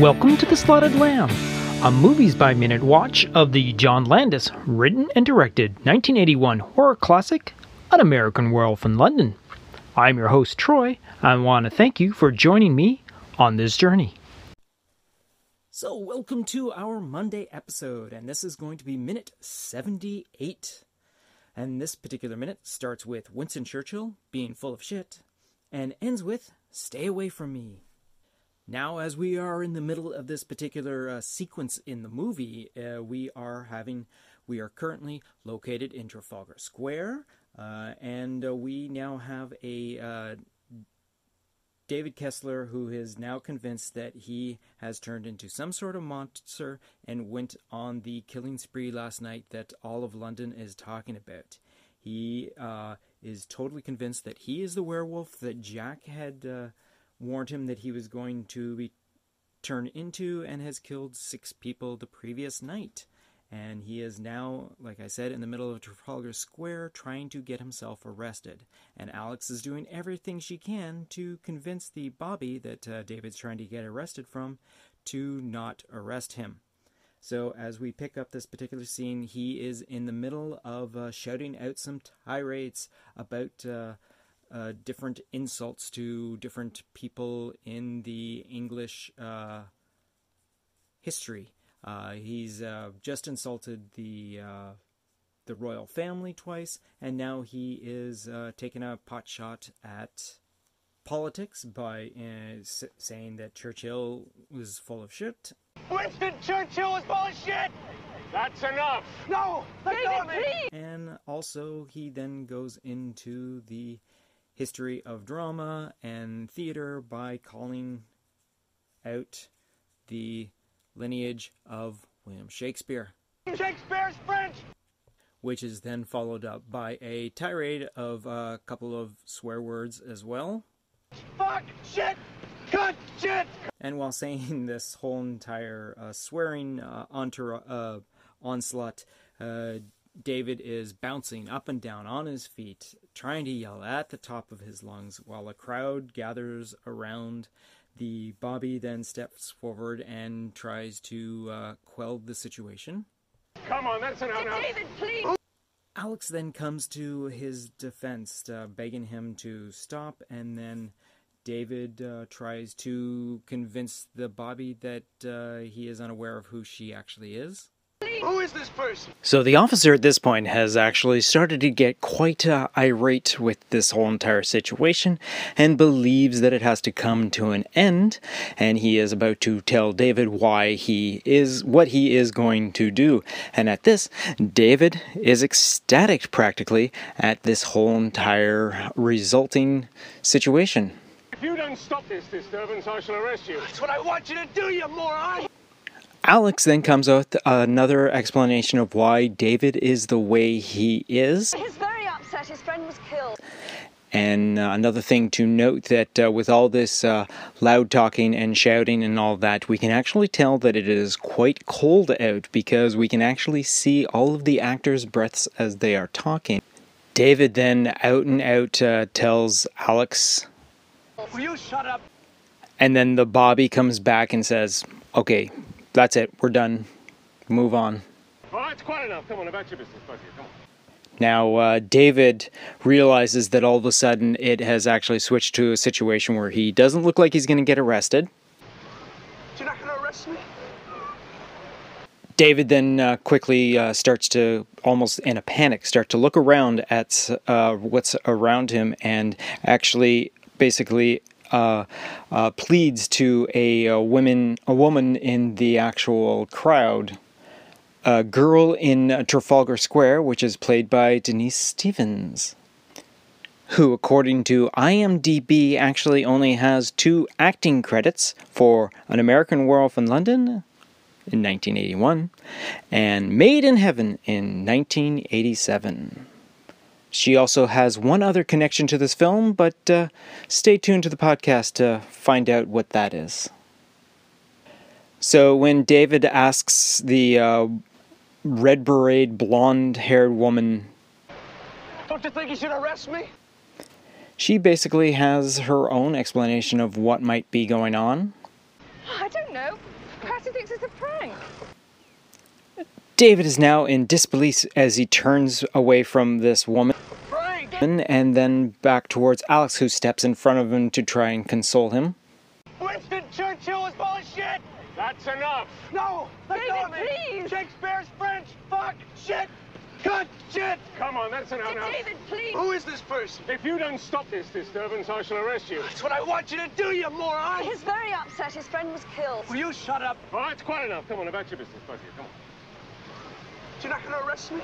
Welcome to The Slaughtered Lamb, a movies by minute watch of the John Landis written and directed 1981 horror classic, An American Werewolf in London. I'm your host, Troy. And I want to thank you for joining me on this journey. So, welcome to our Monday episode, and this is going to be minute 78. And this particular minute starts with Winston Churchill being full of shit and ends with Stay away from me. Now, as we are in the middle of this particular uh, sequence in the movie, uh, we are having, we are currently located in Trafalgar Square, uh, and uh, we now have a uh, David Kessler who is now convinced that he has turned into some sort of monster and went on the killing spree last night that all of London is talking about. He uh, is totally convinced that he is the werewolf that Jack had warned him that he was going to be turned into and has killed six people the previous night. And he is now, like I said, in the middle of Trafalgar Square trying to get himself arrested. And Alex is doing everything she can to convince the Bobby that uh, David's trying to get arrested from to not arrest him. So, as we pick up this particular scene, he is in the middle of uh, shouting out some tirades about uh, uh, different insults to different people in the English uh, history. Uh, he's uh, just insulted the uh, the royal family twice, and now he is uh, taking a pot shot at politics by s- saying that Churchill was full of shit. Winston Churchill was full of shit. That's enough. No, let go of me. And also, he then goes into the history of drama and theater by calling out the lineage of William Shakespeare. Shakespeare's French. Which is then followed up by a tirade of a couple of swear words as well. Fuck, shit, cut, shit. And while saying this whole entire uh, swearing uh, entour- uh, onslaught, uh, David is bouncing up and down on his feet, trying to yell at the top of his lungs while a crowd gathers around. The Bobby then steps forward and tries to uh, quell the situation. Come on, that's enough now. David, please. Alex then comes to his defense, uh, begging him to stop, and then David uh, tries to convince the Bobby that uh, he is unaware of who she actually is. Who is this person? So the officer at this point has actually started to get quite uh, irate with this whole entire situation and believes that it has to come to an end and he is about to tell David why he is what he is going to do. And at this, David is ecstatic practically at this whole entire resulting situation. If you don't stop this disturbance, I shall arrest you. That's what I want you to do, you moron. Alex then comes out with another explanation of why David is the way he is. He's very upset. His friend was killed. And uh, another thing to note that uh, with all this uh, loud talking and shouting and all that, we can actually tell that it is quite cold out because we can actually see all of the actors' breaths as they are talking. David then out and out uh, tells Alex, Will you shut up? and then the Bobby comes back and says, Okay, that's it, we're done, move on. All right, it's quite enough. Come on, about your business, both of you. Come on. Now, uh, David realizes that all of a sudden it has actually switched to a situation where he doesn't look like he's going to get arrested. You're not gonna arrest me? David then uh, quickly uh, starts to, almost in a panic, start to look around at uh, what's around him and actually basically uh, uh, pleads to a, a woman, a woman in the actual crowd, a girl in uh, Trafalgar Square, which is played by Denise Stevens, who, according to IMDb, actually only has two acting credits for An American Werewolf in London in 1981 and Made in Heaven in 1987. She also has one other connection to this film, but uh, stay tuned to the podcast to find out what that is. So, when David asks the uh, red beret, blonde haired woman, Don't you think you should arrest me? she basically has her own explanation of what might be going on. I don't know. Perhaps he thinks it's a prank. David is now in disbelief as he turns away from this woman Frank! and then back towards Alex, who steps in front of him to try and console him. Winston Churchill was full of shit! That's enough. No! Let go of David, me! please. Shakespeare's French! Fuck! Shit! Cut! Shit! Come on, that's enough now. David, please. Who is this person? If you don't stop this disturbance, I shall arrest you. That's what I want you to do, you moron! He's very upset. His friend was killed. Will you shut up? All right, it's quite enough. Come on, about your business, both of you. Come on. You're not gonna arrest me?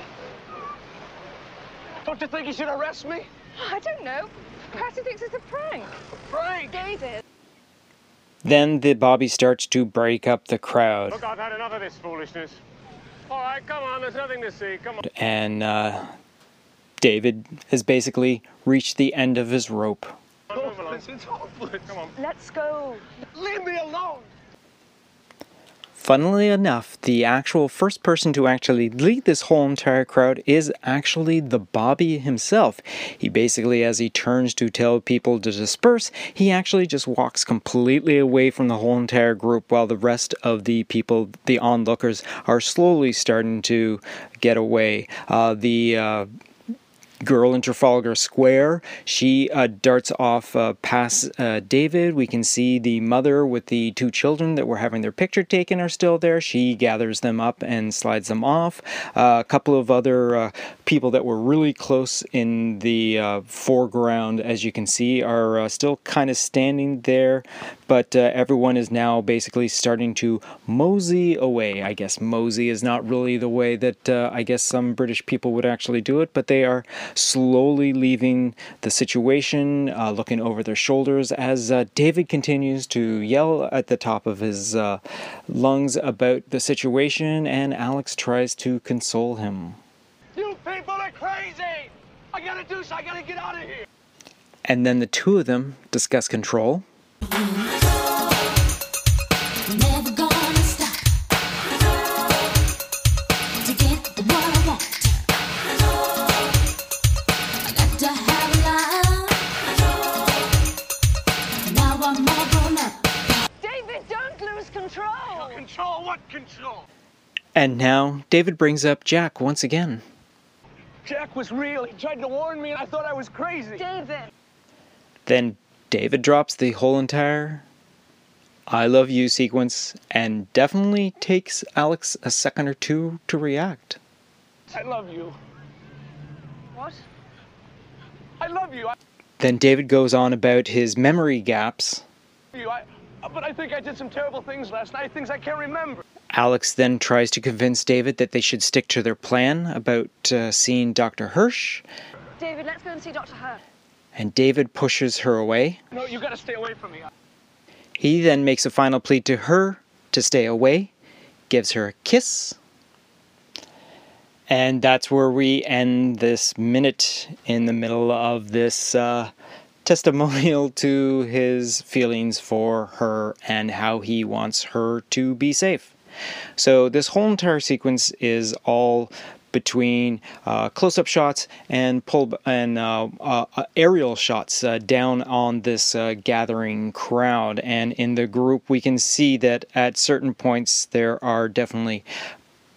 Don't you think you should arrest me? I don't know. Perhaps he thinks it's a prank. Frank! David. Then the Bobby starts to break up the crowd, Look, I've had enough of this foolishness. All right, come on. There's nothing to see. Come on. and uh, David has basically reached the end of his rope. Move along. Hopeless, it's hopeless. Come on. Let's go. Leave me alone! Funnily enough, the actual first person to actually lead this whole entire crowd is actually the Bobby himself. He basically, as he turns to tell people to disperse, he actually just walks completely away from the whole entire group while the rest of the people, the onlookers, are slowly starting to get away. Uh, the uh, girl in Trafalgar Square. She uh, darts off uh, past uh, David. We can see the mother with the two children that were having their picture taken are still there. She gathers them up and slides them off. Uh, a couple of other uh, people that were really close in the uh, foreground, as you can see, are still kind of standing there, but everyone is now basically starting to mosey away. I guess mosey is not really the way that I guess some British people would actually do it, but they are slowly leaving the situation, uh, looking over their shoulders as uh, David continues to yell at the top of his uh, lungs about the situation, and Alex tries to console him. You people are crazy! I gotta do so, I gotta get out of here! And then the two of them discuss control. And now David brings up Jack once again. Jack was real. He tried to warn me and I thought I was crazy. David. Then David drops the whole entire I love you sequence and definitely takes Alex a second or two to react. I love you. What? I love you. I Then David goes on about his memory gaps. you. I, but I think I did some terrible things last night, things I can't remember. Alex then tries to convince David that they should stick to their plan about uh, seeing Dr. Hirsch, David, let's go and see Dr. Hirsch. and David pushes her away. No, you gotta stay away from me. He then makes a final plea to her to stay away, gives her a kiss, and that's where we end this minute in the middle of this uh, testimonial to his feelings for her and how he wants her to be safe. So, this whole entire sequence is all between uh, close-up shots and pull and uh, uh, uh, aerial shots uh, down on this uh, gathering crowd. And in the group, we can see that at certain points there are definitely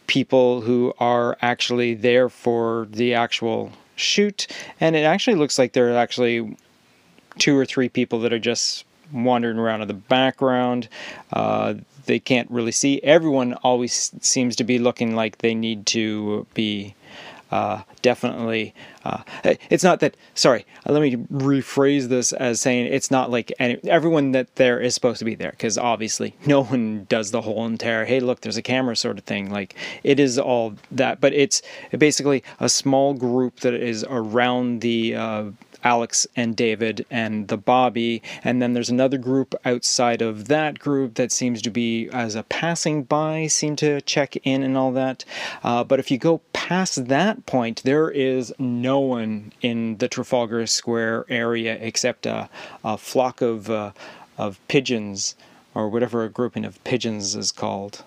people who are actually there for the actual shoot, and it actually looks like there are actually two or three people that are just wandering around in the background. They can't really see. Everyone always seems to be looking like they need to be uh, definitely. Uh, it's not that. Sorry, uh, let me rephrase this as saying it's not like any, everyone that there is supposed to be there because obviously no one does the whole entire. Hey, look, there's a camera sort of thing. Like it is all that, but it's basically a small group that is around the. Uh, Alex and David and the Bobby, and then there's another group outside of that group that seems to be, as a passing by, seem to check in and all that. Uh, but if you go past that point, there is no one in the Trafalgar Square area except a, a flock of uh, of pigeons, or whatever a grouping of pigeons is called.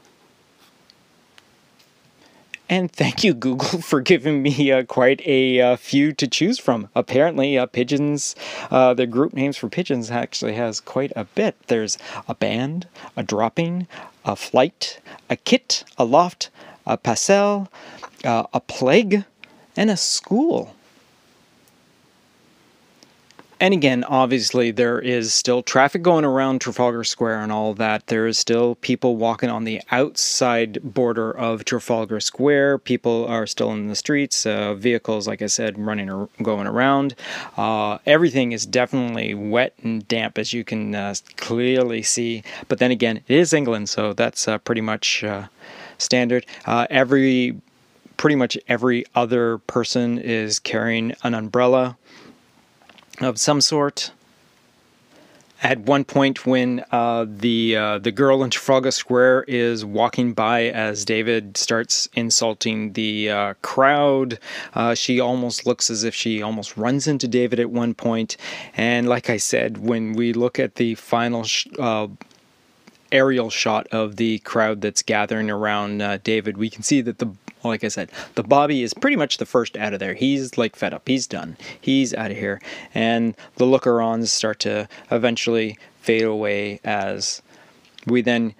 And thank you, Google, for giving me uh, quite a uh, few to choose from. Apparently, uh, pigeons, uh, the group names for pigeons actually has quite a bit. There's a band, a dropping, a flight, a kit, a loft, a pastel, uh, a plague, and a school. And again, obviously, there is still traffic going around Trafalgar Square and all that. There is still people walking on the outside border of Trafalgar Square. People are still in the streets. Uh, vehicles, like I said, running or going around. Uh, everything is definitely wet and damp, as you can uh, clearly see. But then again, it is England, so that's uh, pretty much uh, standard. Uh, every pretty much every other person is carrying an umbrella of some sort. At one point, when uh, the uh, the girl in Trafalgar Square is walking by as David starts insulting the uh, crowd, uh, she almost looks as if she almost runs into David at one point. And like I said, when we look at the final sh- uh, aerial shot of the crowd that's gathering around uh, David, we can see that the like I said, the Bobby is pretty much the first out of there. He's like fed up. He's done. He's out of here. And the looker-ons start to eventually fade away as we then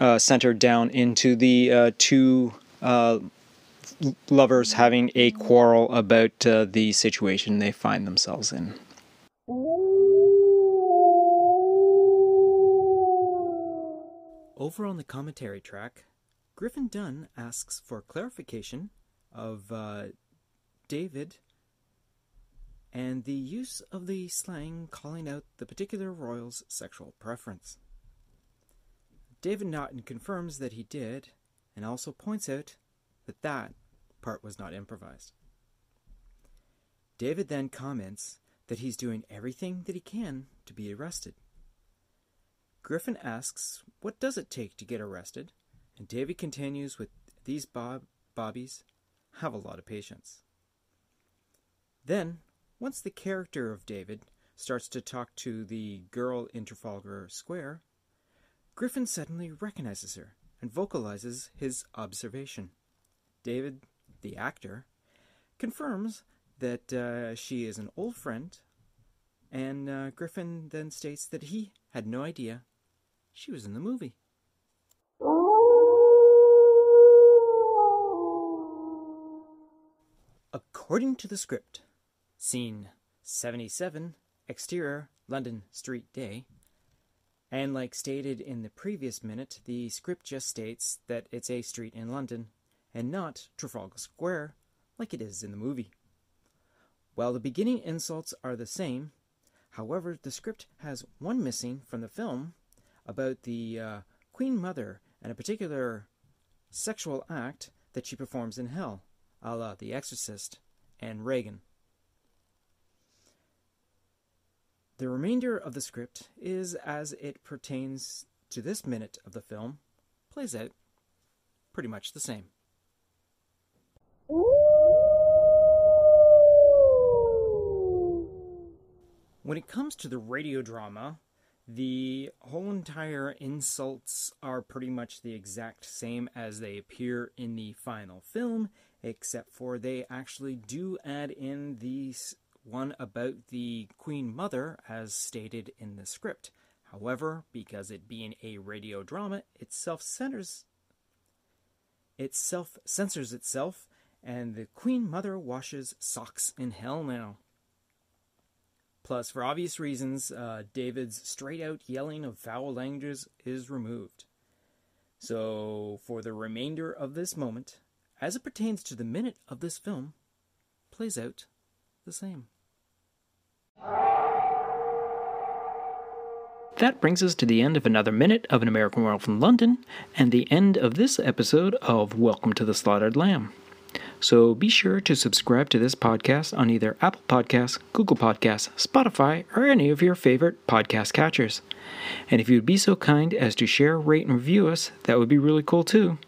uh, center down into the uh, two uh, lovers having a quarrel about uh, the situation they find themselves in. Over on the commentary track, Griffin Dunne asks for clarification of uh, David and the use of the slang calling out the particular royal's sexual preference. David Naughton confirms that he did and also points out that that part was not improvised. David then comments that he's doing everything that he can to be arrested. Griffin asks, What does it take to get arrested? And David continues with these bob- bobbies have a lot of patience. Then, once the character of David starts to talk to the girl in Trafalgar Square, Griffin suddenly recognizes her and vocalizes his observation. David, the actor, confirms that uh, she is an old friend, and uh, Griffin then states that he had no idea she was in the movie. According to the script, scene 77, exterior, London street day, and like stated in the previous minute, the script just states that it's a street in London and not Trafalgar Square like it is in the movie. While the beginning insults are the same, however, the script has one missing from the film about the uh, Queen Mother and a particular sexual act that she performs in hell a la The Exorcist and Regan. The remainder of the script is as it pertains to this minute of the film, plays out pretty much the same. When it comes to the radio drama, the whole entire insults are pretty much the exact same as they appear in the final film, except for they actually do add in the one about the Queen Mother as stated in the script. However, because it being a radio drama, it self centers it self censors itself, and the Queen Mother washes socks in hell now. Plus, for obvious reasons, uh, David's straight out yelling of foul languages is removed. So, for the remainder of this moment, as it pertains to the minute of this film, plays out the same. That brings us to the end of another minute of An American Werewolf from London, and the end of this episode of Welcome to the Slaughtered Lamb. So be sure to subscribe to this podcast on either Apple Podcasts, Google Podcasts, Spotify, or any of your favorite podcast catchers. And if you'd be so kind as to share, rate, and review us, that would be really cool too.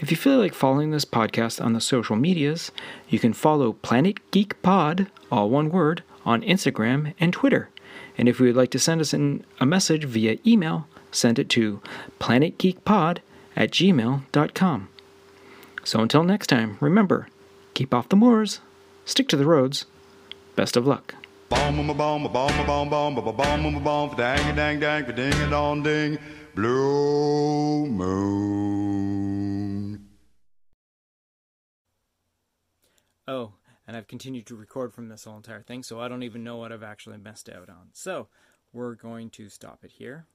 If you feel like following this podcast on the social medias, you can follow Planet Geek Pod, all one word, on Instagram and Twitter. And if you would like to send us a message via email, send it to planetgeekpod at gmail.com. So until next time, remember keep off the moors, stick to the roads. Best of luck. Blue moon. Oh, and I've continued to record from this whole entire thing, so I don't even know what I've actually messed out on. So, we're going to stop it here.